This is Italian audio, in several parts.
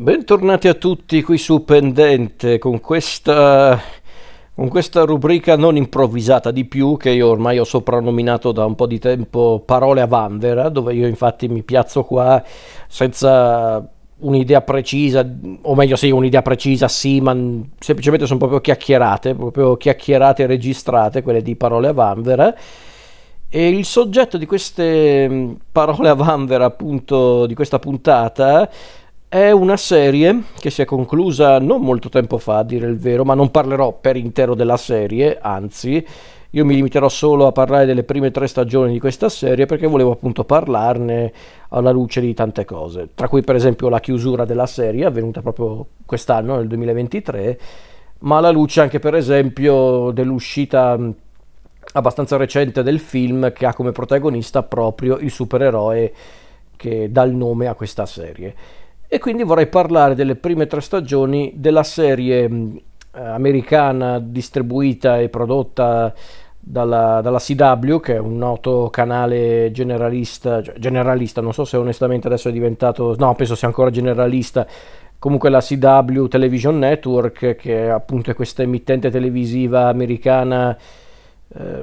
Bentornati a tutti qui su Pendente con questa, con questa rubrica non improvvisata di più che io ormai ho soprannominato da un po' di tempo Parole a Vanvera, dove io infatti mi piazzo qua senza un'idea precisa, o meglio sì, un'idea precisa sì, ma semplicemente sono proprio chiacchierate, proprio chiacchierate registrate, quelle di Parole a Vanvera. E il soggetto di queste parole a vanvera, appunto, di questa puntata è una serie che si è conclusa non molto tempo fa, a dire il vero, ma non parlerò per intero della serie, anzi, io mi limiterò solo a parlare delle prime tre stagioni di questa serie perché volevo appunto parlarne alla luce di tante cose, tra cui per esempio la chiusura della serie avvenuta proprio quest'anno, nel 2023, ma alla luce anche per esempio dell'uscita abbastanza recente del film che ha come protagonista proprio il supereroe che dà il nome a questa serie e quindi vorrei parlare delle prime tre stagioni della serie eh, americana distribuita e prodotta dalla, dalla, CW, che è un noto canale generalista, cioè generalista, non so se onestamente adesso è diventato, no, penso sia ancora generalista, comunque la CW Television Network, che appunto è questa emittente televisiva americana eh,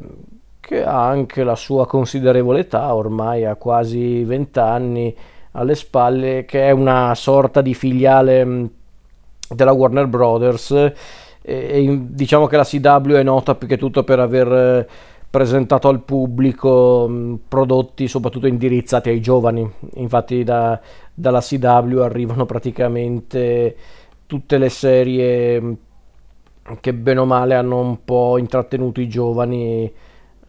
che ha anche la sua considerevole età, ormai ha quasi 20 anni, alle spalle, che è una sorta di filiale mm, della Warner Brothers. E, e diciamo che la CW è nota più che tutto per aver eh, presentato al pubblico mm, prodotti soprattutto indirizzati ai giovani. Infatti da, dalla CW arrivano praticamente tutte le serie mm, che bene o male hanno un po' intrattenuto i giovani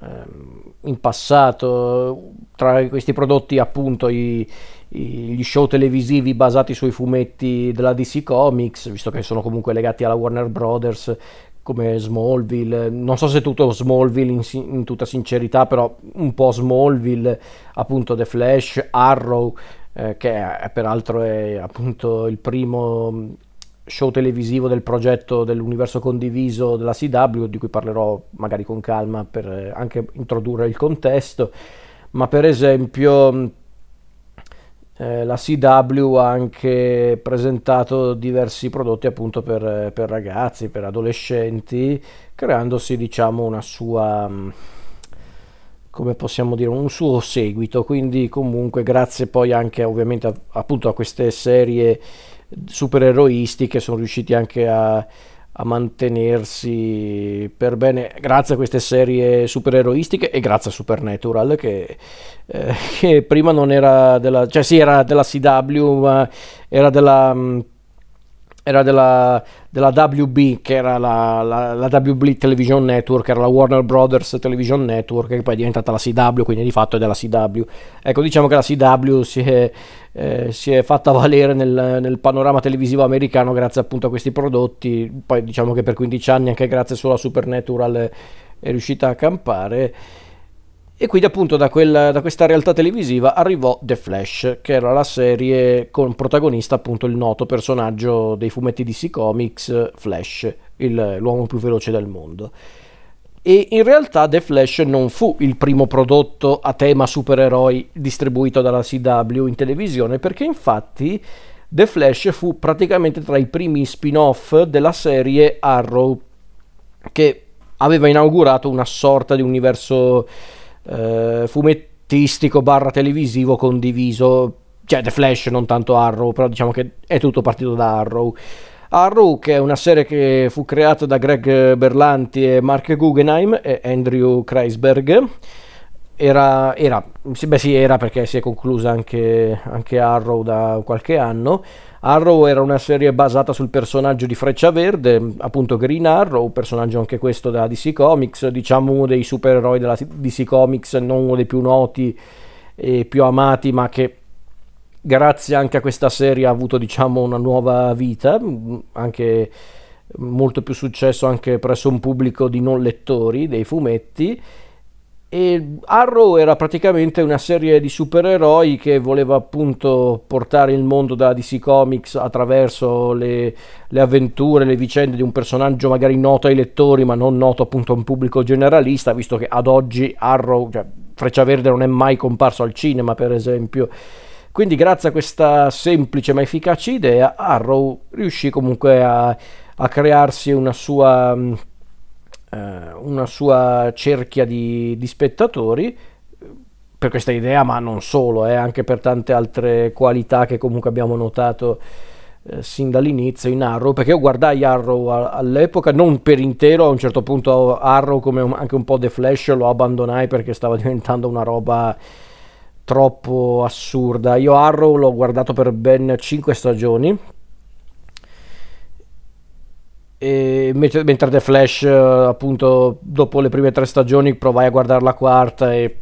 in passato. Tra questi prodotti appunto i, gli show televisivi basati sui fumetti della DC Comics, visto che sono comunque legati alla Warner Brothers, come Smallville, non so se tutto Smallville in, in, tutta sincerità, però un po' Smallville, appunto The Flash, Arrow, eh, che è, peraltro è appunto il primo show televisivo del progetto dell'universo condiviso della CW, di cui parlerò magari con calma per eh, anche introdurre il contesto, ma per esempio eh, la CW ha anche presentato diversi prodotti appunto per, per, ragazzi, per adolescenti, creandosi diciamo una sua, mm, come possiamo dire, un suo seguito. Quindi comunque grazie poi anche ovviamente a, appunto a queste serie supereroistiche sono riusciti anche a a mantenersi per bene grazie a queste serie supereroistiche e grazie a Supernatural che, eh, che prima non era della cioè sì era della CW ma era della mm, era della, della WB, che era la, la, la, WB Television Network, era la Warner Brothers Television Network, che poi è diventata la CW, quindi di fatto è della CW. Ecco, diciamo che la CW si è, eh, si è fatta valere nel, nel, panorama televisivo americano grazie appunto a questi prodotti, poi diciamo che per 15 anni anche grazie solo a Supernatural è riuscita a campare. E quindi appunto da, quella, da, questa realtà televisiva arrivò The Flash, che era la serie con protagonista appunto il noto personaggio dei fumetti DC Comics, Flash, il, l'uomo più veloce del mondo. E in realtà The Flash non fu il primo prodotto a tema supereroi distribuito dalla CW in televisione, perché infatti The Flash fu praticamente tra i primi spin-off della serie Arrow, che aveva inaugurato una sorta di universo eh, fumettistico barra televisivo condiviso, cioè The Flash, non tanto Arrow, però diciamo che è tutto partito da Arrow. Arrow, che è una serie che fu creata da Greg Berlanti e Mark Guggenheim e Andrew Kreisberg. Era, era, beh sì, era perché si è conclusa anche, anche Arrow da qualche anno. Arrow era una serie basata sul personaggio di Freccia Verde, appunto Green Arrow, personaggio anche questo della DC Comics, diciamo uno dei supereroi della DC Comics, non uno dei più noti e più amati, ma che grazie anche a questa serie ha avuto diciamo una nuova vita, anche molto più successo anche presso un pubblico di non lettori dei fumetti e Arrow era praticamente una serie di supereroi che voleva appunto portare il mondo da DC Comics attraverso le, le, avventure, le vicende di un personaggio magari noto ai lettori ma non noto appunto a un pubblico generalista, visto che ad oggi Arrow, cioè Freccia Verde non è mai comparso al cinema per esempio, Quindi grazie a questa semplice ma efficace idea, Arrow riuscì comunque a, a crearsi una sua, uh, una sua cerchia di, di, spettatori per questa idea, ma non solo, eh, anche per tante altre qualità che comunque abbiamo notato eh, sin dall'inizio in Arrow, perché io guardai Arrow all'epoca, non per intero, a un certo punto Arrow come anche un po' The Flash lo abbandonai perché stava diventando una roba troppo assurda. Io Arrow l'ho guardato per ben 5 stagioni. E mentre The Flash, appunto, dopo le prime tre stagioni provai a guardare la quarta e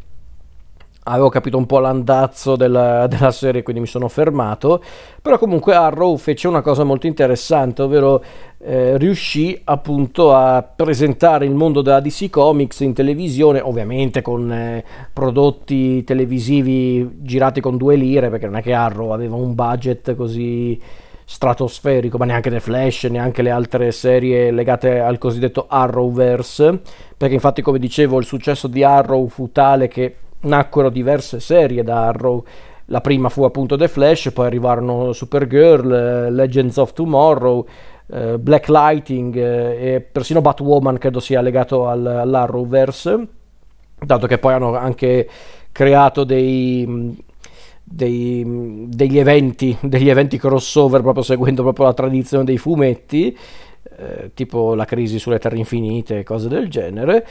avevo capito un po' l'andazzo della, della, serie, quindi mi sono fermato. Però comunque Arrow fece una cosa molto interessante, ovvero eh, riuscì appunto a presentare il mondo della DC Comics in televisione, ovviamente con eh, prodotti televisivi girati con due lire, perché non è che Arrow aveva un budget così stratosferico, ma neanche The Flash, neanche le altre serie legate al cosiddetto Arrowverse, perché infatti come dicevo il successo di Arrow fu tale che nacquero diverse serie da Arrow. La prima fu appunto The Flash, poi arrivarono Supergirl, eh, Legends of Tomorrow, eh, Black Lighting eh, e persino Batwoman credo sia legato al, all'Arrowverse, dato che poi hanno anche creato dei, dei, degli, eventi, degli eventi crossover proprio seguendo proprio la tradizione dei fumetti, eh, tipo la crisi sulle terre infinite e cose del genere.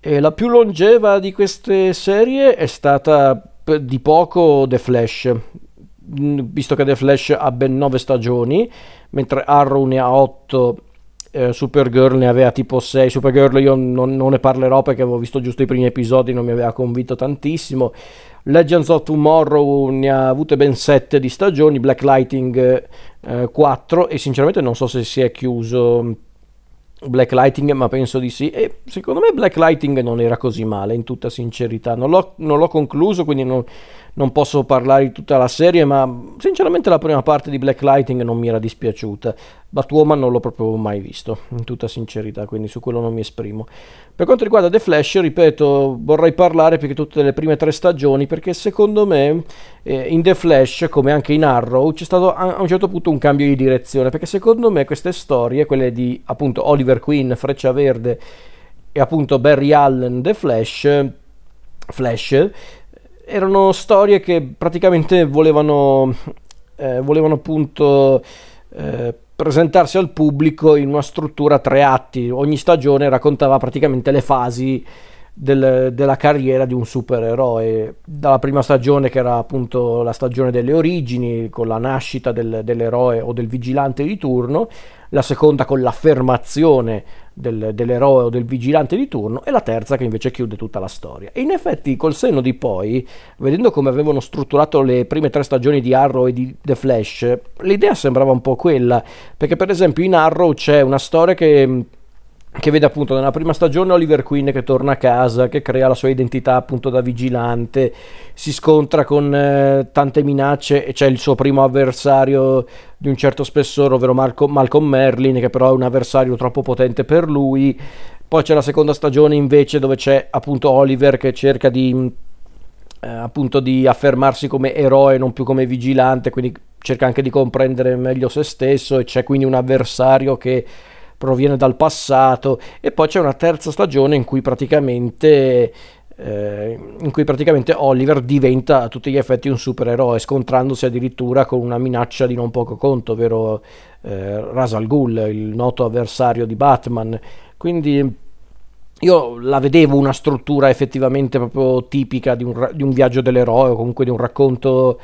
E la più longeva di queste serie è stata di poco The Flash, visto che The Flash ha ben 9 stagioni, mentre Arrow ne ha 8, eh, Supergirl ne aveva tipo 6. Supergirl io non, non, ne parlerò perché avevo visto giusto i primi episodi, non mi aveva convinto tantissimo. Legends of Tomorrow ne ha avute ben 7 di stagioni, Black Lighting eh, 4 e sinceramente non so se si è chiuso Black Lighting, ma penso di sì. E secondo me Black Lighting non era così male, in tutta sincerità. Non l'ho, non l'ho concluso, quindi non, non, posso parlare di tutta la serie, ma sinceramente la prima parte di Black Lighting non mi era dispiaciuta. Batwoman non l'ho proprio mai visto, in tutta sincerità, quindi su quello non mi esprimo. Per quanto riguarda The Flash, ripeto, vorrei parlare più che tutte le prime tre stagioni, perché secondo me eh, in The Flash, come anche in Arrow, c'è stato a un certo punto un cambio di direzione, perché secondo me queste storie, quelle di appunto Oliver Queen, Freccia Verde e appunto Barry Allen, The Flash, Flash erano storie che praticamente volevano, eh, volevano appunto... Eh, presentarsi al pubblico in una struttura a tre atti. Ogni stagione raccontava praticamente le fasi del, della carriera di un supereroe. Dalla prima stagione, che era appunto la stagione delle origini, con la nascita del, dell'eroe o del vigilante di turno, la seconda con l'affermazione del, dell'eroe o del vigilante di turno, e la terza che invece chiude tutta la storia. E in effetti, col senno di poi, vedendo come avevano strutturato le prime tre stagioni di Arrow e di The Flash, l'idea sembrava un po' quella, perché per esempio in Arrow c'è una storia che che vede appunto nella prima stagione Oliver Queen che torna a casa, che crea la sua identità appunto da vigilante, si scontra con eh, tante minacce e c'è il suo primo avversario di un certo spessore, ovvero Marco, Malcolm Merlin, che però è un avversario troppo potente per lui. Poi c'è la seconda stagione invece dove c'è appunto Oliver che cerca di, eh, appunto di affermarsi come eroe, non più come vigilante, quindi cerca anche di comprendere meglio se stesso e c'è quindi un avversario che proviene dal passato e poi c'è una terza stagione in cui praticamente eh, in cui praticamente Oliver diventa a tutti gli effetti un supereroe, scontrandosi addirittura con una minaccia di non poco conto, ovvero eh, Ras al Ghul, il noto avversario di Batman. Quindi io la vedevo una struttura effettivamente proprio tipica di un, di un viaggio dell'eroe o comunque di un racconto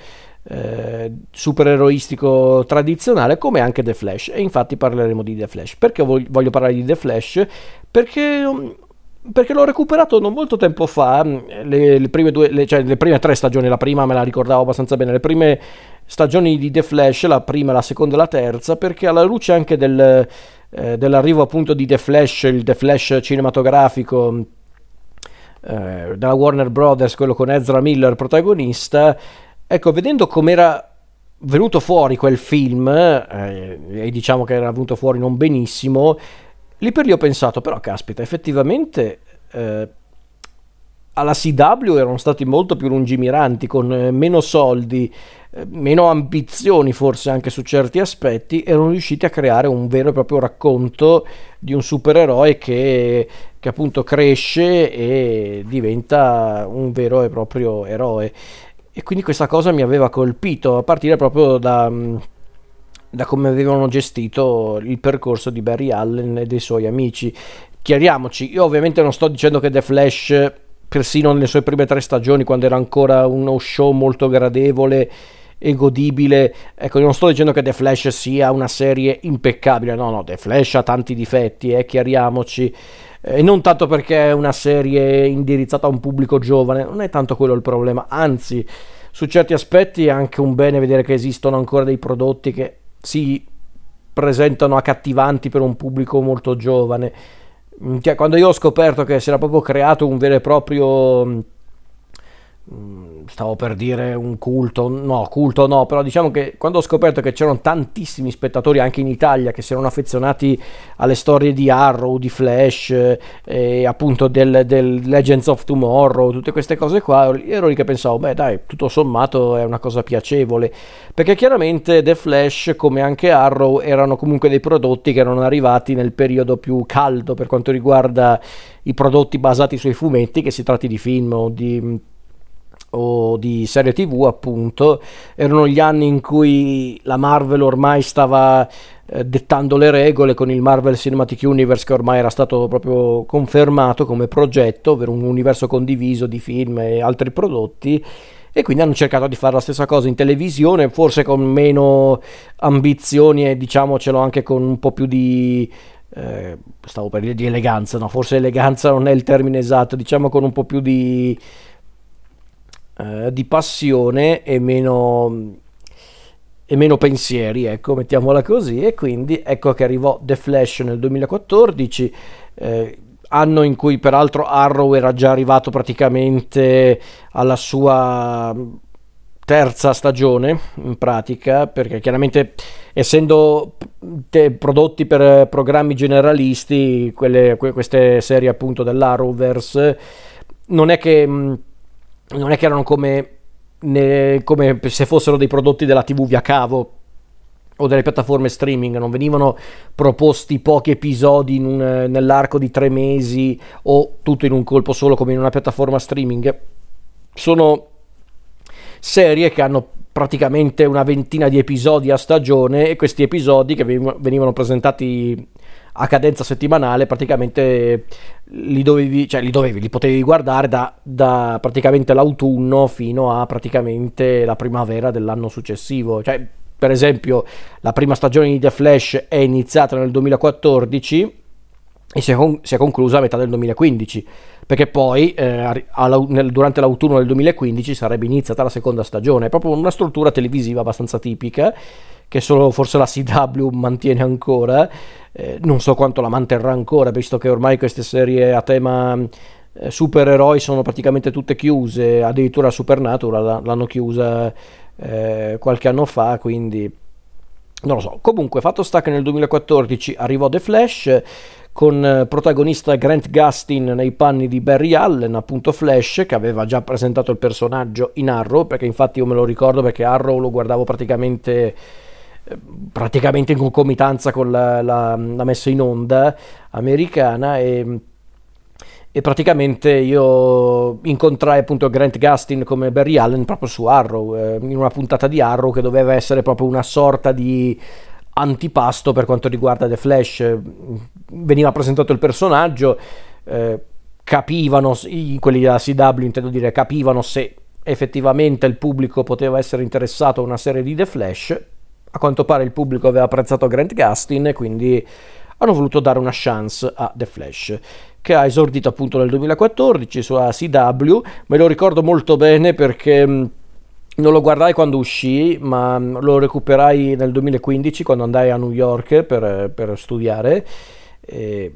eh, supereroistico tradizionale come anche The Flash. E infatti parleremo di The Flash. Perché voglio parlare di The Flash? Perché, perché l'ho recuperato non molto tempo fa. Le, le, prime due, le, cioè le prime tre stagioni la prima me la ricordavo abbastanza bene. Le prime stagioni di The Flash la prima, la seconda e la terza perché alla luce anche del, eh, dell'arrivo appunto di The Flash il The Flash cinematografico eh, della Warner Brothers quello con Ezra Miller protagonista Ecco, vedendo com'era venuto fuori quel film, eh, e diciamo che era venuto fuori non benissimo, lì per lì ho pensato, però caspita, effettivamente eh, alla CW erano stati molto più lungimiranti, con eh, meno soldi, eh, meno ambizioni forse anche su certi aspetti, erano riusciti a creare un vero e proprio racconto di un supereroe che, che appunto cresce e diventa un vero e proprio eroe. E quindi questa cosa mi aveva colpito, a partire proprio da, mm, da come avevano gestito il percorso di Barry Allen e dei suoi amici. Chiariamoci, io ovviamente non sto dicendo che The Flash persino nelle sue prime tre stagioni, quando era ancora uno show molto gradevole e godibile. Ecco, non sto dicendo che The Flash sia una serie impeccabile, no, no, The Flash ha tanti difetti, eh, chiariamoci. E non tanto perché è una serie indirizzata a un pubblico giovane, non è tanto quello il problema, anzi, su certi aspetti è anche un bene vedere che esistono ancora dei prodotti che si presentano accattivanti per un pubblico molto giovane. Cioè, quando io ho scoperto che si era proprio creato un vero e proprio Mm, stavo per dire un culto, no, culto no, però diciamo che quando ho scoperto che c'erano tantissimi spettatori anche in Italia che si erano affezionati alle storie di Arrow, di Flash eh, appunto del, del, Legends of Tomorrow, tutte queste cose qua, ero lì che pensavo, beh dai, tutto sommato è una cosa piacevole, perché chiaramente The Flash come anche Arrow erano comunque dei prodotti che erano arrivati nel periodo più caldo per quanto riguarda i prodotti basati sui fumetti, che si tratti di film o di o di serie tv appunto erano gli anni in cui la Marvel ormai stava eh, dettando le regole con il Marvel Cinematic Universe che ormai era stato proprio confermato come progetto ovvero un universo condiviso di film e altri prodotti e quindi hanno cercato di fare la stessa cosa in televisione forse con meno ambizioni e diciamocelo anche con un po' più di eh, stavo per dire di eleganza no forse eleganza non è il termine esatto diciamo con un po' più di eh, di passione e meno, e meno pensieri, ecco, mettiamola così, e quindi ecco che arrivò The Flash nel 2014, eh, anno in cui peraltro Arrow era già arrivato praticamente alla sua terza stagione in pratica perché chiaramente essendo prodotti per programmi generalisti quelle, queste serie appunto dell'Arrowverse non è che non è che erano come, ne, come se fossero dei prodotti della TV via cavo o delle piattaforme streaming, non venivano proposti pochi episodi un, nell'arco di tre mesi o tutto in un colpo solo come in una piattaforma streaming. Sono serie che hanno praticamente una ventina di episodi a stagione e questi episodi che venivano presentati a cadenza settimanale praticamente li dovevi, cioè li dovevi, li potevi guardare da, da praticamente l'autunno fino a praticamente la primavera dell'anno successivo. Cioè, per esempio, la prima stagione di The Flash è iniziata nel 2014 e si è, con- si è conclusa a metà del 2015 perché poi eh, nel, durante l'autunno del 2015 sarebbe iniziata la seconda stagione. È proprio una struttura televisiva abbastanza tipica che solo forse la CW mantiene ancora, eh, non so quanto la manterrà ancora, visto che ormai queste serie a tema eh, supereroi sono praticamente tutte chiuse, addirittura Supernatural l'hanno chiusa eh, qualche anno fa, quindi non lo so. Comunque, fatto sta che nel 2014 arrivò The Flash con protagonista Grant Gustin nei panni di Barry Allen, appunto Flash, che aveva già presentato il personaggio in Arrow, perché infatti io me lo ricordo perché Arrow lo guardavo praticamente praticamente in concomitanza con la, la, la messa in onda americana e, e, praticamente io incontrai appunto Grant Gustin come Barry Allen proprio su Arrow, eh, in una puntata di Arrow che doveva essere proprio una sorta di antipasto per quanto riguarda The Flash. Veniva presentato il personaggio, eh, capivano, quelli della CW intendo dire, capivano se effettivamente il pubblico poteva essere interessato a una serie di The Flash a quanto pare il pubblico aveva apprezzato Grant Gustin e quindi hanno voluto dare una chance a The Flash che ha esordito appunto nel 2014 su CW me lo ricordo molto bene perché mm, non lo guardai quando uscì ma mm, lo recuperai nel 2015 quando andai a New York per, per studiare. E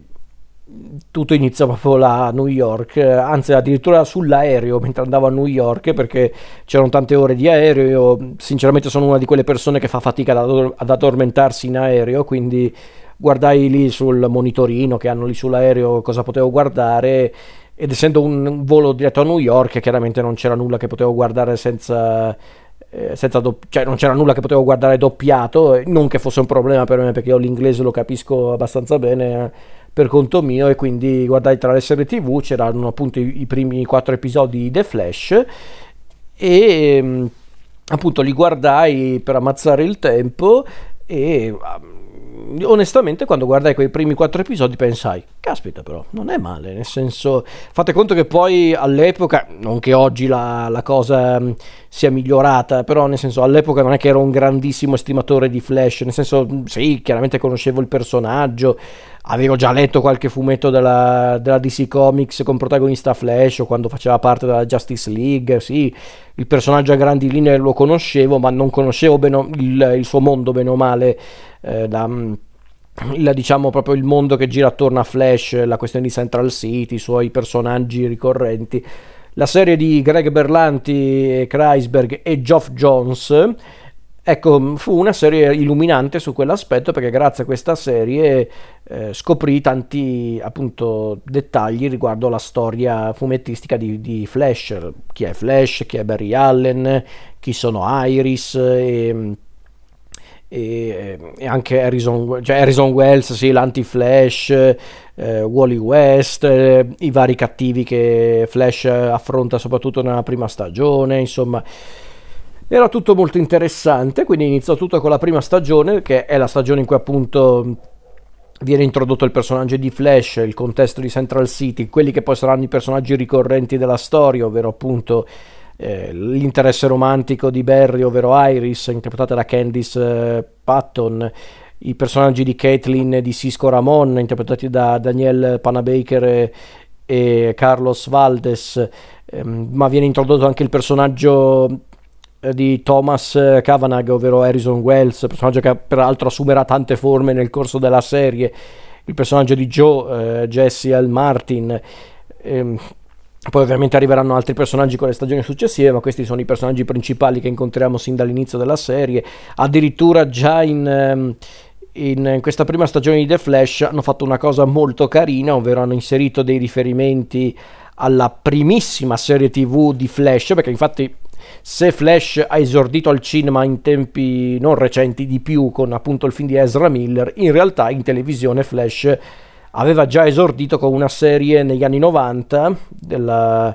tutto inizia proprio là a New York, anzi addirittura sull'aereo mentre andavo a New York perché c'erano tante ore di aereo, io sinceramente sono una di quelle persone che fa fatica ad, ad addormentarsi in aereo, quindi guardai lì sul monitorino che hanno lì sull'aereo cosa potevo guardare ed essendo un volo diretto a New York, chiaramente non c'era nulla che potevo guardare senza, eh, senza dopp- cioè non c'era nulla che potevo guardare doppiato, non che fosse un problema per me perché io l'inglese lo capisco abbastanza bene per conto mio e quindi guardai tra le serie tv c'erano appunto i, i primi quattro episodi di The Flash e mm, appunto li guardai per ammazzare il tempo e onestamente quando guardai quei primi quattro episodi pensai, caspita però, non è male, nel senso, fate conto che poi all'epoca, non che oggi la, la cosa mm, sia migliorata, però nel senso all'epoca non è che ero un grandissimo estimatore di Flash, nel senso mm, sì, chiaramente conoscevo il personaggio, avevo già letto qualche fumetto della, della DC Comics con protagonista Flash o quando faceva parte della Justice League, sì, il personaggio a grandi linee lo conoscevo, ma non conoscevo bene il, il suo mondo bene o male eh, la, la, diciamo proprio il mondo che gira attorno a Flash, la questione di Central City, i suoi personaggi ricorrenti. La serie di Greg Berlanti, Kreisberg e Geoff Jones, ecco, fu una serie illuminante su quell'aspetto perché grazie a questa serie eh, scoprì tanti appunto dettagli riguardo la storia fumettistica di, di, Flash, chi è Flash, chi è Barry Allen, chi sono Iris? E e, e anche Harrison, cioè Harrison Wells, sì, l'anti-Flash, eh, Wally West, eh, i vari cattivi che Flash affronta soprattutto nella prima stagione, insomma era tutto molto interessante, quindi iniziò tutto con la prima stagione, che è la stagione in cui appunto viene introdotto il personaggio di Flash, il contesto di Central City, quelli che poi saranno i personaggi ricorrenti della storia, ovvero appunto eh, l'interesse romantico di Barry, ovvero Iris, interpretata da Candice eh, Patton, i personaggi di Caitlin e di Cisco Ramon, interpretati da Daniel Panabaker e, e Carlos Valdes, ehm, ma viene introdotto anche il personaggio eh, di Thomas Kavanagh, ovvero Harrison Wells, personaggio che peraltro assumerà tante forme nel corso della serie, il personaggio di Joe, eh, Jesse L. Martin. Ehm, poi ovviamente arriveranno altri personaggi con le stagioni successive, ma questi sono i personaggi principali che incontriamo sin dall'inizio della serie. Addirittura già in, ehm, in questa prima stagione di The Flash hanno fatto una cosa molto carina, ovvero hanno inserito dei riferimenti alla primissima serie TV di Flash, perché infatti se Flash ha esordito al cinema in tempi non recenti di più con appunto il film di Ezra Miller, in realtà in televisione Flash aveva già esordito con una serie negli anni 90 della,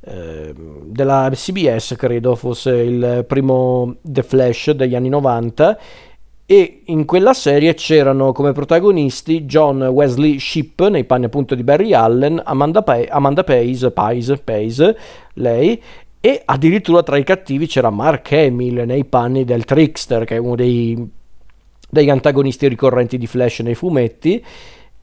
eh, della CBS, credo fosse il primo The Flash degli anni 90 e in quella serie c'erano come protagonisti John Wesley Shipp nei panni appunto di Barry Allen, Amanda, pa- Amanda Pace, Pace, Pace, lei e addirittura tra i cattivi c'era Mark Hamill nei panni del Trickster che è uno dei, degli antagonisti ricorrenti di Flash nei fumetti.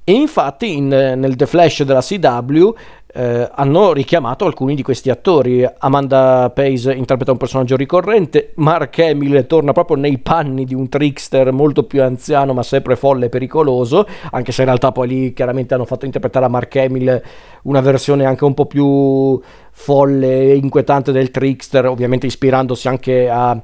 E infatti in, nel The Flash della CW eh, hanno richiamato alcuni di questi attori. Amanda Pace interpreta un personaggio ricorrente, Mark Hamill torna proprio nei panni di un trickster molto più anziano ma sempre folle e pericoloso, anche se in realtà poi lì chiaramente hanno fatto interpretare a Mark Hamill una versione anche un po' più folle e inquietante del trickster, ovviamente ispirandosi anche a,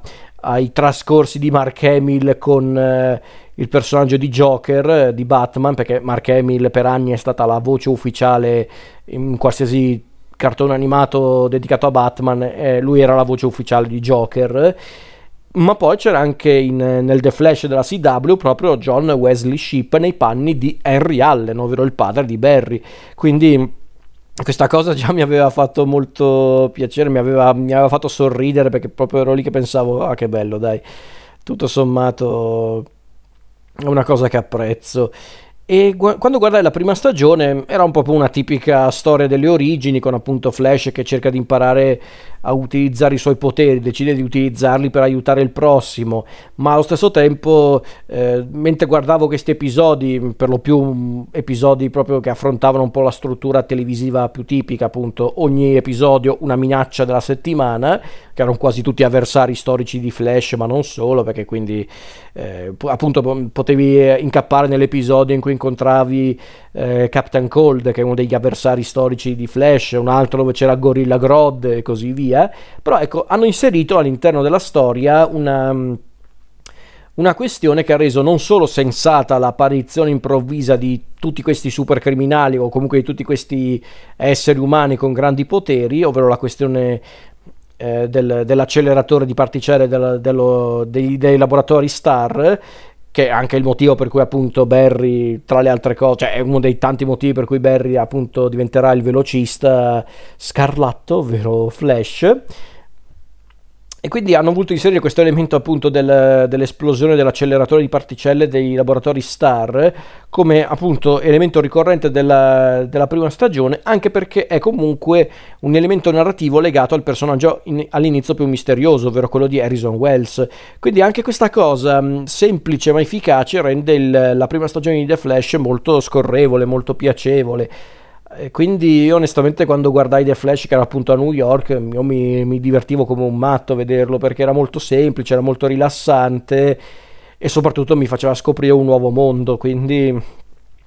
ai trascorsi di Mark Hamill con... Eh, il personaggio di Joker eh, di Batman, perché Mark Hamill per anni è stata la voce ufficiale in qualsiasi cartone animato dedicato a Batman, eh, lui era la voce ufficiale di Joker. Ma poi c'era anche in, nel The Flash della CW proprio John Wesley Shipp nei panni di Henry Allen, ovvero il padre di Barry. Quindi questa cosa già mi aveva fatto molto piacere, mi aveva, mi aveva fatto sorridere perché proprio ero lì che pensavo, ah che bello dai, tutto sommato è una cosa che apprezzo. E gu- quando guardai la prima stagione era un po' una tipica storia delle origini con appunto Flash che cerca di imparare a utilizzare i suoi poteri, decide di utilizzarli per aiutare il prossimo, ma allo stesso tempo eh, mentre guardavo questi episodi, per lo più mm, episodi proprio che affrontavano un po' la struttura televisiva più tipica, appunto ogni episodio una minaccia della settimana, che erano quasi tutti avversari storici di Flash, ma non solo, perché quindi eh, appunto potevi incappare nell'episodio in cui incontravi eh, Captain Cold, che è uno degli avversari storici di Flash, un altro dove c'era Gorilla Grodd e così via. Però ecco, hanno inserito all'interno della storia una, una questione che ha reso non solo sensata l'apparizione improvvisa di tutti questi supercriminali o comunque di tutti questi esseri umani con grandi poteri, ovvero la questione eh, del, dell'acceleratore di particelle del, dello, dei, dei laboratori STAR, che è anche il motivo per cui appunto Barry, tra le altre cose, cioè è uno dei tanti motivi per cui Barry appunto diventerà il velocista scarlatto, ovvero Flash e quindi hanno voluto inserire questo elemento appunto del, dell'esplosione dell'acceleratore di particelle dei laboratori STAR come appunto elemento ricorrente della, della prima stagione, anche perché è comunque un elemento narrativo legato al personaggio in, all'inizio più misterioso, ovvero quello di Harrison Wells. Quindi anche questa cosa semplice ma efficace rende il, la prima stagione di The Flash molto scorrevole, molto piacevole. E quindi onestamente quando guardai The Flash che era appunto a New York io mi, mi, divertivo come un matto a vederlo perché era molto semplice, era molto rilassante e soprattutto mi faceva scoprire un nuovo mondo, quindi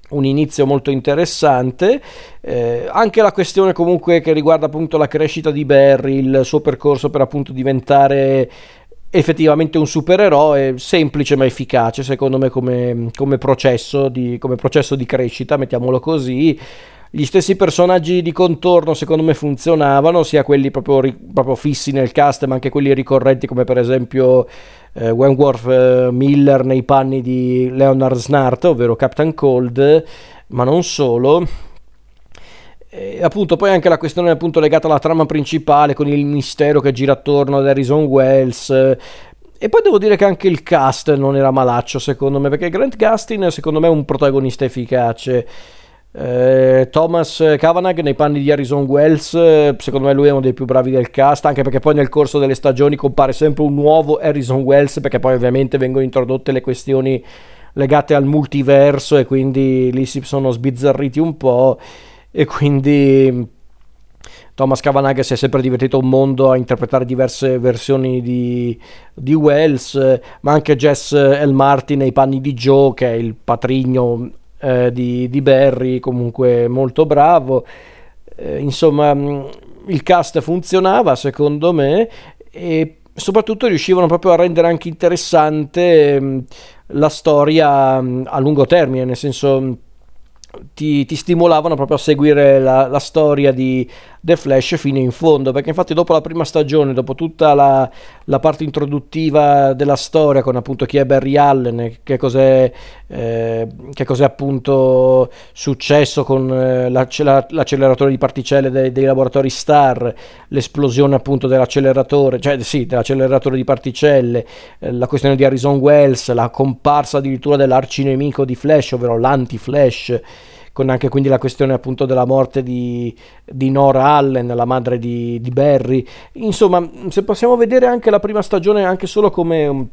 un inizio molto interessante, eh, anche la questione comunque che riguarda appunto la crescita di Barry, il suo percorso per appunto diventare effettivamente un supereroe semplice ma efficace secondo me come, come, processo, di, come processo di crescita, mettiamolo così gli stessi personaggi di contorno secondo me funzionavano, sia quelli proprio, proprio fissi nel cast, ma anche quelli ricorrenti come per esempio eh, Wentworth eh, Miller nei panni di Leonard Snart, ovvero Captain Cold, ma non solo. E appunto poi anche la questione appunto legata alla trama principale con il mistero che gira attorno ad Harrison Wells e poi devo dire che anche il cast non era malaccio secondo me perché Grant Gustin secondo me è un protagonista efficace eh, Thomas Kavanagh nei panni di Harrison Wells, secondo me lui è uno dei più bravi del cast, anche perché poi nel corso delle stagioni compare sempre un nuovo Harrison Wells, perché poi ovviamente vengono introdotte le questioni legate al multiverso e quindi lì si sono sbizzarriti un po' e quindi Thomas Kavanagh si è sempre divertito un mondo a interpretare diverse versioni di, di Wells, ma anche Jess L. Martin nei panni di Joe, che è il patrigno eh, di, di, Barry, comunque molto bravo. Eh, insomma, mm, il cast funzionava secondo me e soprattutto riuscivano proprio a rendere anche interessante mm, la storia mm, a lungo termine, nel senso ti, ti, stimolavano proprio a seguire la, la, storia di The Flash fino in fondo, perché infatti dopo la prima stagione, dopo tutta la, la parte introduttiva della storia con appunto chi è Barry Allen, che cos'è, eh, che cos'è appunto successo con eh, l'acceleratore di particelle dei, dei, laboratori STAR, l'esplosione appunto dell'acceleratore, cioè sì, dell'acceleratore di particelle, eh, la questione di Harrison Wells, la comparsa addirittura dell'arcinemico di Flash, ovvero l'anti-Flash, con anche quindi la questione appunto della morte di, di Nora Allen, la madre di, di, Barry. Insomma, se possiamo vedere anche la prima stagione anche solo come un,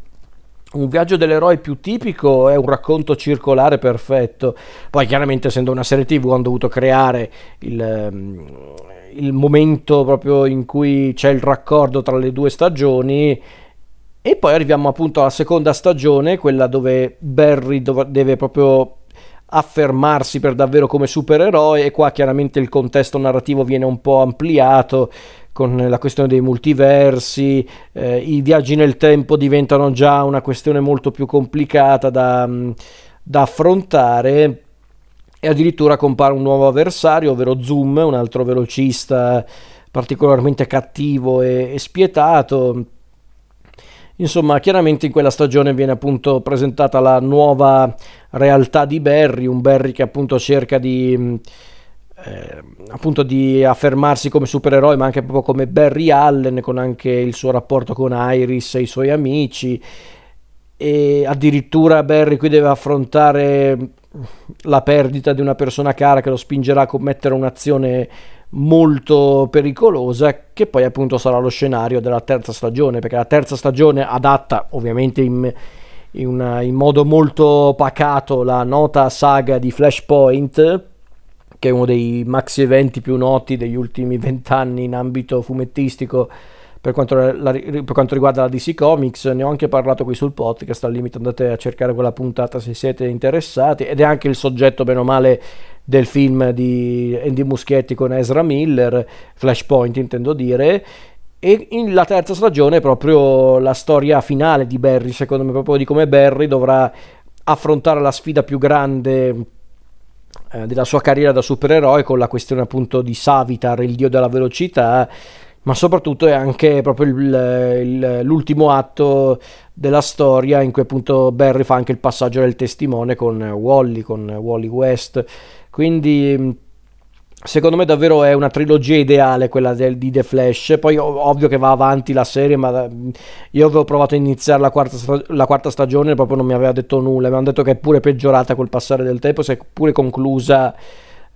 un viaggio dell'eroe più tipico, è un racconto circolare perfetto. Poi chiaramente essendo una serie tv hanno dovuto creare il il momento proprio in cui c'è il raccordo tra le due stagioni e poi arriviamo appunto alla seconda stagione, quella dove Barry deve proprio affermarsi per davvero come supereroe e qua chiaramente il contesto narrativo viene un po' ampliato con la questione dei multiversi, eh, i viaggi nel tempo diventano già una questione molto più complicata da, mm, da affrontare e addirittura compare un nuovo avversario, ovvero Zoom, un altro velocista particolarmente cattivo e, e spietato Insomma, chiaramente in quella stagione viene appunto presentata la nuova realtà di Barry, un Barry che appunto cerca di, eh, appunto di affermarsi come supereroe, ma anche proprio come Barry Allen, con anche il suo rapporto con Iris e i suoi amici. E addirittura Barry qui deve affrontare la perdita di una persona cara che lo spingerà a commettere un'azione molto pericolosa che poi appunto sarà lo scenario della terza stagione perché la terza stagione adatta ovviamente in, in, una, in modo molto pacato la nota saga di Flashpoint che è uno dei maxi eventi più noti degli ultimi vent'anni in ambito fumettistico per quanto, la, per quanto, riguarda la DC Comics, ne ho anche parlato qui sul podcast, al limite andate a cercare quella puntata se siete interessati, ed è anche il soggetto, bene o male, del film di Andy Muschietti con Ezra Miller, Flashpoint intendo dire, e in la terza stagione è proprio la storia finale di Barry, secondo me, proprio di come Barry dovrà affrontare la sfida più grande eh, della sua carriera da supereroe con la questione appunto di Savitar, il dio della velocità, ma soprattutto è anche proprio il, il, l'ultimo atto della storia in cui appunto Barry fa anche il passaggio del testimone con Wally, con Wally West. Quindi secondo me davvero è una trilogia ideale quella del, di The Flash. Poi ovvio che va avanti la serie, ma io avevo provato a iniziare la quarta, la quarta stagione e proprio non mi aveva detto nulla. Mi hanno detto che è pure peggiorata col passare del tempo, si è pure conclusa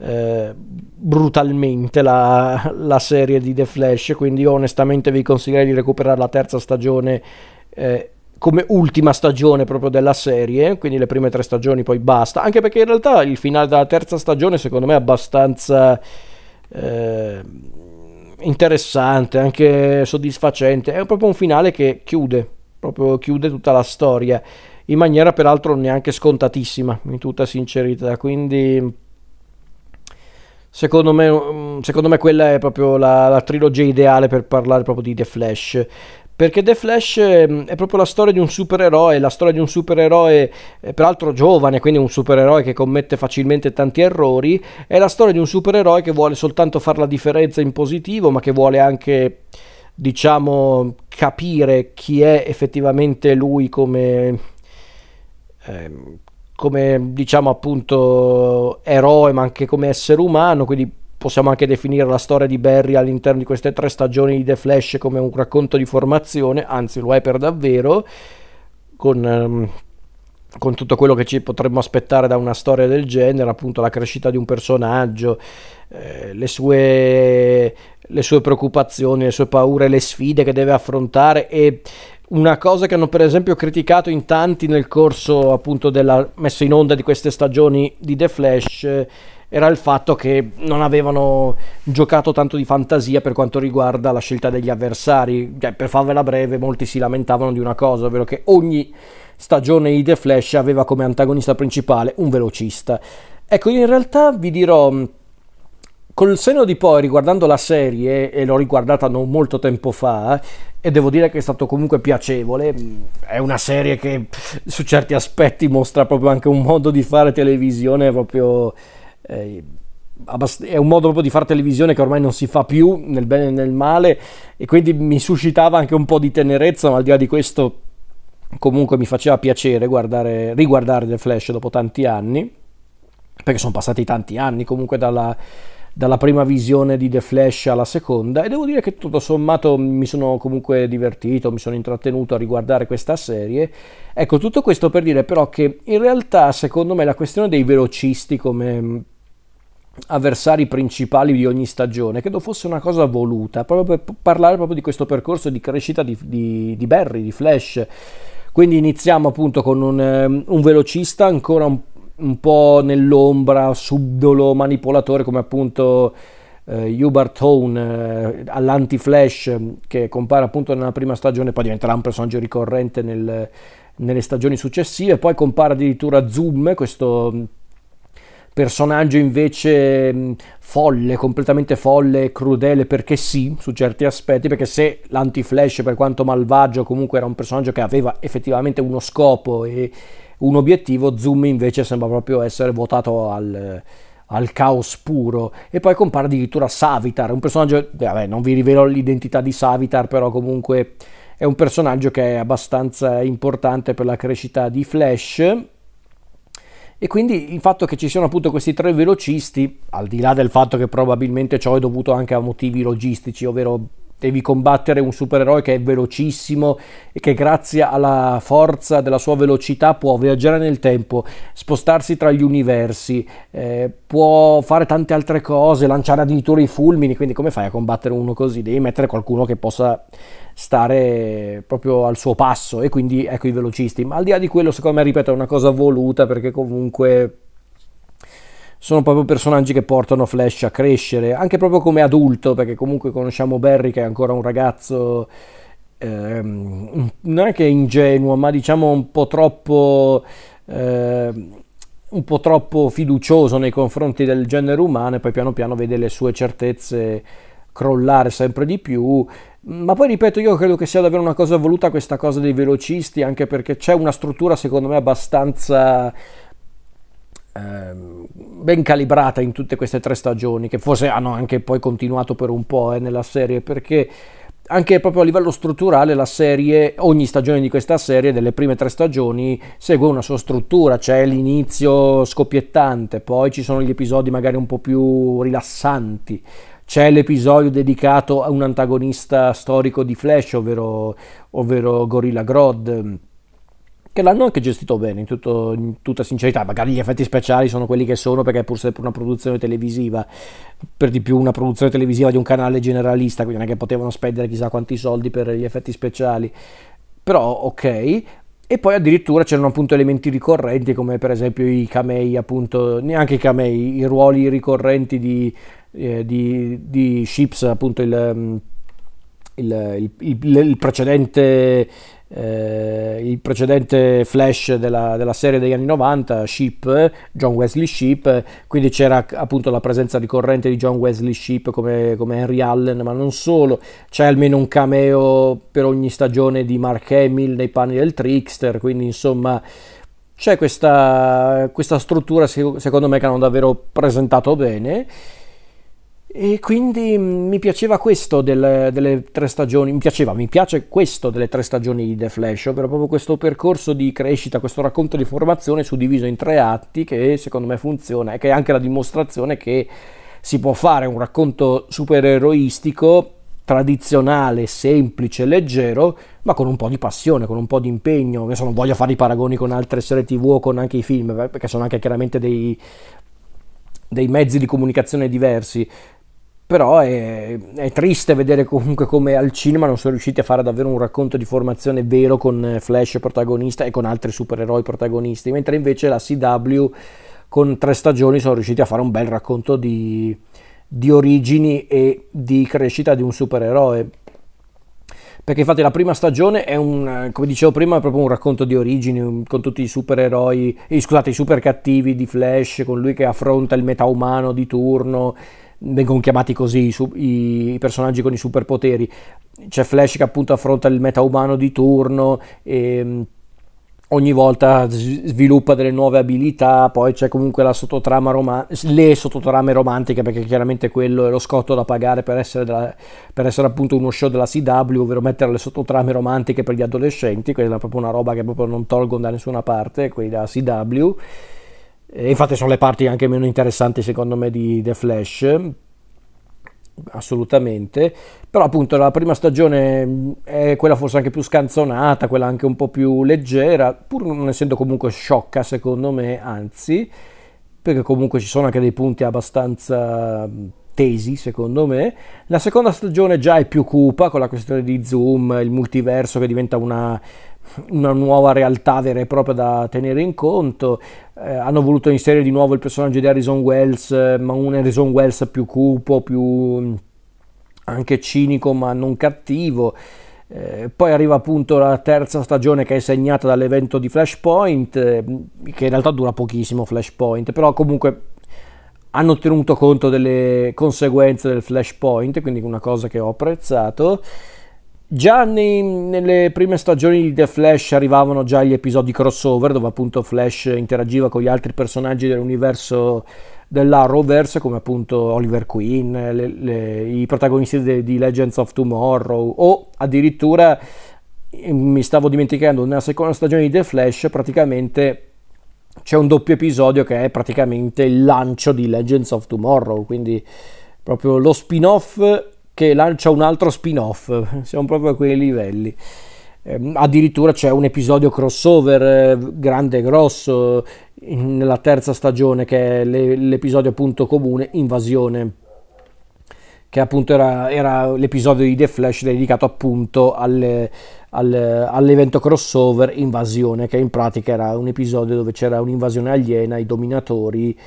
eh, brutalmente la, la, serie di The Flash. Quindi io onestamente vi consiglierei di recuperare la terza stagione. Eh, come ultima stagione proprio della serie, quindi le prime tre stagioni poi basta, anche perché in realtà il finale della terza stagione secondo me è abbastanza eh, interessante, anche soddisfacente, è proprio un finale che chiude, proprio chiude tutta la storia, in maniera peraltro neanche scontatissima, in tutta sincerità, quindi secondo me, secondo me quella è proprio la, la trilogia ideale per parlare proprio di The Flash. Perché The Flash ehm, è proprio la storia di un supereroe, la storia di un supereroe eh, peraltro giovane, quindi un supereroe che commette facilmente tanti errori, è la storia di un supereroe che vuole soltanto fare la differenza in positivo, ma che vuole anche diciamo capire chi è effettivamente lui come eh, come diciamo appunto eroe ma anche come essere umano quindi possiamo anche definire la storia di Barry all'interno di queste tre stagioni di The Flash come un racconto di formazione, anzi lo è per davvero, con, um, con tutto quello che ci potremmo aspettare da una storia del genere, appunto la crescita di un personaggio, eh, le, sue, le sue preoccupazioni, le sue paure, le sfide che deve affrontare e una cosa che hanno per esempio criticato in tanti nel corso appunto della messa in onda di queste stagioni di The Flash era il fatto che non avevano giocato tanto di fantasia per quanto riguarda la scelta degli avversari. Cioè, per farvela breve, molti si lamentavano di una cosa, ovvero che ogni stagione di The Flash aveva come antagonista principale un velocista. Ecco, io in realtà vi dirò, col seno di poi, riguardando la serie, e l'ho riguardata non molto tempo fa, e devo dire che è stato comunque piacevole, è una serie che su certi aspetti mostra proprio anche un modo di fare televisione proprio eh, è un modo proprio di fare televisione che ormai non si fa più nel bene e nel male e quindi mi suscitava anche un po' di tenerezza, ma al di là di questo comunque mi faceva piacere guardare, riguardare The Flash dopo tanti anni, perché sono passati tanti anni comunque dalla, dalla prima visione di The Flash alla seconda e devo dire che tutto sommato mi sono comunque divertito, mi sono intrattenuto a riguardare questa serie. Ecco, tutto questo per dire però che in realtà secondo me la questione dei velocisti come avversari principali di ogni stagione, credo fosse una cosa voluta, proprio per parlare proprio di questo percorso di crescita di, di, di Barry, di Flash. Quindi iniziamo appunto con un, um, un velocista ancora un, un, po' nell'ombra, subdolo, manipolatore come appunto eh, Hubert Tone eh, all'anti-Flash che compare appunto nella prima stagione, poi diventerà un personaggio ricorrente nel, nelle stagioni successive, poi compare addirittura Zoom, questo personaggio invece folle, completamente folle crudele perché sì, su certi aspetti, perché se l'anti-Flash per quanto malvagio comunque era un personaggio che aveva effettivamente uno scopo e un obiettivo, Zoom invece sembra proprio essere votato al, al caos puro. E poi compare addirittura Savitar, un personaggio, vabbè non vi rivelo l'identità di Savitar, però comunque è un personaggio che è abbastanza importante per la crescita di Flash. E quindi il fatto che ci siano appunto questi tre velocisti, al di là del fatto che probabilmente ciò è dovuto anche a motivi logistici, ovvero devi combattere un supereroe che è velocissimo e che grazie alla forza della sua velocità può viaggiare nel tempo, spostarsi tra gli universi, eh, può fare tante altre cose, lanciare addirittura i fulmini, quindi come fai a combattere uno così? Devi mettere qualcuno che possa stare proprio al suo passo e quindi ecco i velocisti. Ma al di là di quello, secondo me, ripeto, è una cosa voluta perché comunque sono proprio personaggi che portano Flash a crescere, anche proprio come adulto, perché comunque conosciamo Barry che è ancora un ragazzo ehm, non è che ingenuo, ma diciamo un po' troppo eh, un po' troppo fiducioso nei confronti del genere umano e poi piano piano vede le sue certezze crollare sempre di più. Ma poi ripeto, io credo che sia davvero una cosa voluta questa cosa dei velocisti, anche perché c'è una struttura secondo me abbastanza ehm, ben calibrata in tutte queste tre stagioni, che forse hanno anche poi continuato per un po' eh, nella serie, perché anche proprio a livello strutturale la serie, ogni stagione di questa serie, delle prime tre stagioni, segue una sua struttura, c'è l'inizio scoppiettante, poi ci sono gli episodi magari un po' più rilassanti, c'è l'episodio dedicato a un antagonista storico di Flash, ovvero, ovvero Gorilla Grodd che l'hanno anche gestito bene in, tutto, in, tutta sincerità. Magari gli effetti speciali sono quelli che sono perché è pur sempre una produzione televisiva per di più una produzione televisiva di un canale generalista quindi non è che potevano spendere chissà quanti soldi per gli effetti speciali. Però ok. E poi addirittura c'erano appunto elementi ricorrenti come per esempio i camei appunto neanche i camei i ruoli ricorrenti di, eh, di, di Ships appunto il, il, il, il precedente eh, il precedente Flash della, della, serie degli anni 90, Sheep, John Wesley Sheep, quindi c'era appunto la presenza ricorrente di John Wesley Sheep come, come Henry Allen, ma non solo, c'è almeno un cameo per ogni stagione di Mark Hamill nei panni del Trickster, quindi insomma c'è questa, questa struttura secondo me che hanno davvero presentato bene. E quindi mm, mi piaceva questo delle, delle, tre stagioni, mi piaceva, mi piace questo delle tre stagioni di The Flash, ovvero proprio questo percorso di crescita, questo racconto di formazione suddiviso in tre atti che secondo me funziona e che è anche la dimostrazione che si può fare un racconto supereroistico tradizionale, semplice, leggero, ma con un po' di passione, con un po' di impegno. Adesso non voglio fare i paragoni con altre serie TV o con anche i film, eh, perché sono anche chiaramente dei, dei mezzi di comunicazione diversi però è, è, triste vedere comunque come al cinema non sono riusciti a fare davvero un racconto di formazione vero con Flash protagonista e con altri supereroi protagonisti, mentre invece la CW con tre stagioni sono riusciti a fare un bel racconto di, di origini e di crescita di un supereroe. Perché infatti la prima stagione è un, come dicevo prima, è proprio un racconto di origini con tutti i supereroi, eh, scusate, i super cattivi di Flash, con lui che affronta il metaumano di turno, vengono chiamati così i, i, personaggi con i superpoteri. C'è Flash che appunto affronta il meta umano di turno e mm, ogni volta sviluppa delle nuove abilità, poi c'è comunque la sottotrama rom- le sottotrame romantiche, perché chiaramente quello è lo scotto da pagare per essere, della, per essere appunto uno show della CW, ovvero mettere le sottotrame romantiche per gli adolescenti, quella è proprio una roba che proprio non tolgono da nessuna parte, quelli della CW. E infatti sono le parti anche meno interessanti secondo me di The Flash, assolutamente, però appunto la prima stagione è quella forse anche più scanzonata, quella anche un po' più leggera, pur non essendo comunque sciocca secondo me, anzi, perché comunque ci sono anche dei punti abbastanza tesi secondo me. La seconda stagione già è più cupa con la questione di Zoom, il multiverso che diventa una una nuova realtà vera e propria da tenere in conto. Eh, hanno voluto inserire di nuovo il personaggio di Harrison Wells, eh, ma un Harrison Wells più cupo, più mm, anche cinico, ma non cattivo. Eh, poi arriva appunto la terza stagione che è segnata dall'evento di Flashpoint, eh, che in realtà dura pochissimo Flashpoint, però comunque hanno tenuto conto delle conseguenze del Flashpoint, quindi una cosa che ho apprezzato. Già nei, nelle prime stagioni di The Flash arrivavano già gli episodi crossover dove appunto Flash interagiva con gli altri personaggi dell'universo dell'Arrowverse come appunto Oliver Queen, le, le, i protagonisti de, di Legends of Tomorrow o addirittura mi stavo dimenticando nella seconda stagione di The Flash praticamente c'è un doppio episodio che è praticamente il lancio di Legends of Tomorrow quindi proprio lo spin-off che lancia un altro spin-off, siamo proprio a quei livelli. Eh, addirittura c'è un episodio crossover eh, grande e grosso in, nella terza stagione che è le, l'episodio appunto comune Invasione che appunto era, era, l'episodio di The Flash dedicato appunto alle, alle, all'evento crossover Invasione che in pratica era un episodio dove c'era un'invasione aliena, i dominatori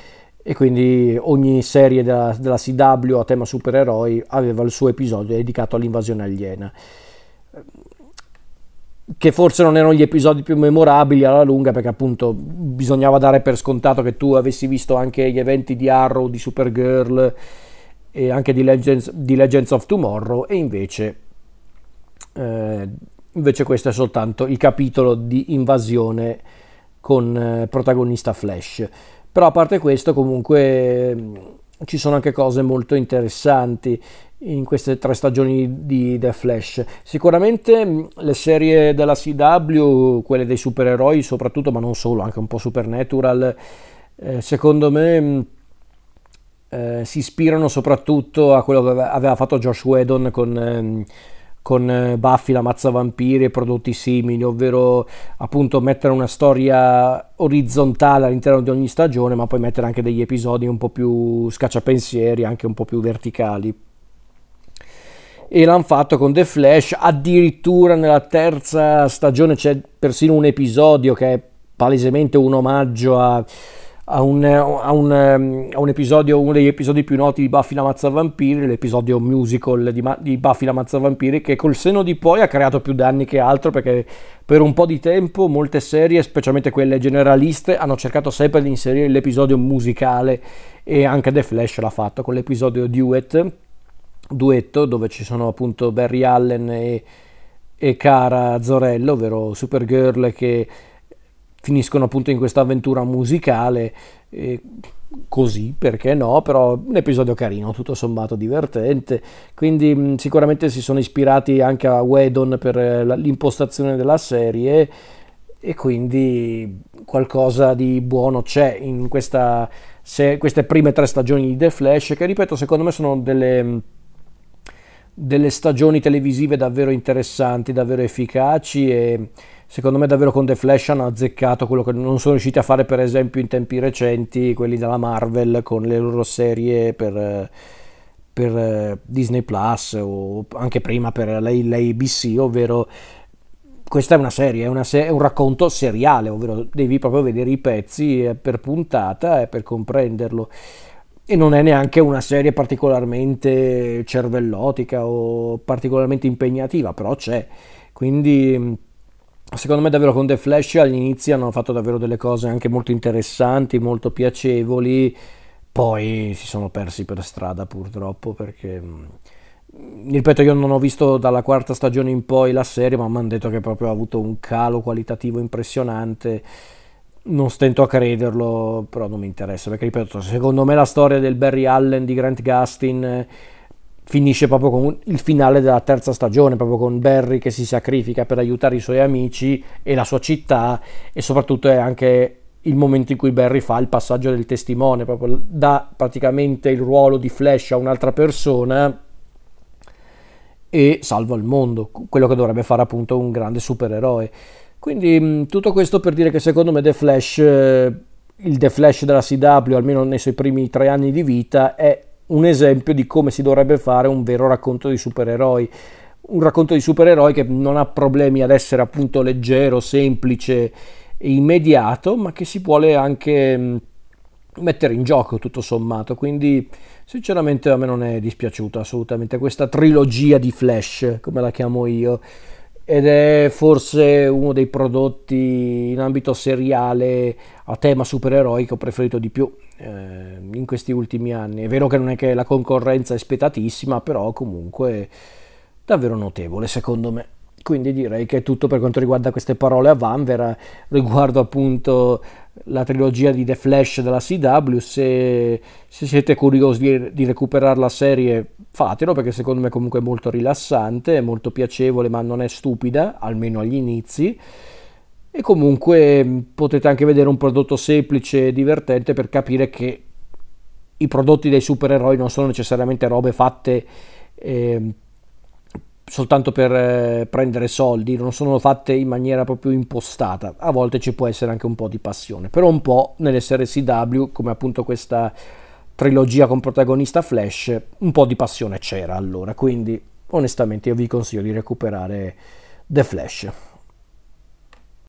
e quindi ogni serie della, della, CW a tema supereroi aveva il suo episodio dedicato all'invasione aliena che forse non erano gli episodi più memorabili alla lunga perché appunto bisognava dare per scontato che tu avessi visto anche gli eventi di Arrow, di Supergirl e anche di Legends, di Legends of Tomorrow e invece, eh, invece questo è soltanto il capitolo di invasione con eh, protagonista Flash. Però a parte questo comunque mm, ci sono anche cose molto interessanti in queste tre stagioni di The Flash. Sicuramente mm, le serie della CW, quelle dei supereroi soprattutto, ma non solo, anche un po' Supernatural, eh, secondo me mm, eh, si ispirano soprattutto a quello che aveva fatto Josh Whedon con, ehm, con eh, Buffy la mazza vampiri e prodotti simili, ovvero appunto mettere una storia orizzontale all'interno di ogni stagione, ma poi mettere anche degli episodi un po' più scacciapensieri, anche un po' più verticali. E l'hanno fatto con The Flash, addirittura nella terza stagione c'è persino un episodio che è palesemente un omaggio a a un, a, un, a un, episodio, uno degli episodi più noti di Buffy la Mazza Vampiri, l'episodio musical di, di, Buffy la Mazza Vampiri, che col seno di poi ha creato più danni che altro perché per un po' di tempo molte serie, specialmente quelle generaliste, hanno cercato sempre di inserire l'episodio musicale e anche The Flash l'ha fatto con l'episodio Duet, duetto dove ci sono appunto Barry Allen e, e Cara Zorello, ovvero Supergirl che finiscono appunto in questa avventura musicale. E così, perché no? Però un episodio carino, tutto sommato divertente. Quindi sicuramente si sono ispirati anche a Wedon per eh, l'impostazione della serie e quindi qualcosa di buono c'è in questa, se, queste prime tre stagioni di The Flash che ripeto secondo me sono delle, delle stagioni televisive davvero interessanti, davvero efficaci e secondo me davvero con The Flash hanno azzeccato quello che non sono riusciti a fare per esempio in tempi recenti quelli della Marvel con le loro serie per, per eh, Disney Plus o anche prima per l'ABC ovvero questa è una serie, è, una se- è, un racconto seriale, ovvero devi proprio vedere i pezzi eh, per puntata e per comprenderlo. E non è neanche una serie particolarmente cervellotica o particolarmente impegnativa, però c'è. Quindi secondo me davvero con The Flash all'inizio hanno fatto davvero delle cose anche molto interessanti, molto piacevoli, poi si sono persi per strada purtroppo perché mm, ripeto io non ho visto dalla quarta stagione in poi la serie ma mi hanno detto che proprio ha avuto un calo qualitativo impressionante. Non stento a crederlo però non mi interessa perché ripeto secondo me la storia del Barry Allen di Grant Gustin finisce proprio con il finale della terza stagione, proprio con Barry che si sacrifica per aiutare i suoi amici e la sua città e soprattutto è anche il momento in cui Barry fa il passaggio del testimone, proprio dà praticamente il ruolo di Flash a un'altra persona e salva il mondo, quello che dovrebbe fare appunto un grande supereroe. Quindi tutto questo per dire che secondo me The Flash, eh, il The Flash della CW, almeno nei suoi primi tre anni di vita, è un esempio di come si dovrebbe fare un vero racconto di supereroi. Un racconto di supereroi che non ha problemi ad essere appunto leggero, semplice e immediato, ma che si vuole anche mm, mettere in gioco tutto sommato. Quindi sinceramente a me non è dispiaciuta assolutamente questa trilogia di Flash, come la chiamo io ed è forse uno dei prodotti in ambito seriale a tema supereroi che ho preferito di più eh, in questi ultimi anni. È vero che non è che la concorrenza è spietatissima, però comunque davvero notevole secondo me. Quindi direi che è tutto per quanto riguarda queste parole a Vanvera riguardo appunto la trilogia di The Flash della CW. Se, se siete curiosi di, di, recuperare la serie, fatelo perché secondo me comunque è molto rilassante, è molto piacevole, ma non è stupida, almeno agli inizi. E comunque potete anche vedere un prodotto semplice e divertente per capire che i prodotti dei supereroi non sono necessariamente robe fatte. Eh, soltanto per eh, prendere soldi, non sono fatte in maniera proprio impostata. A volte ci può essere anche un po' di passione, però un po' nelle serie CW, come appunto questa trilogia con protagonista Flash, un po' di passione c'era allora, quindi onestamente io vi consiglio di recuperare The Flash.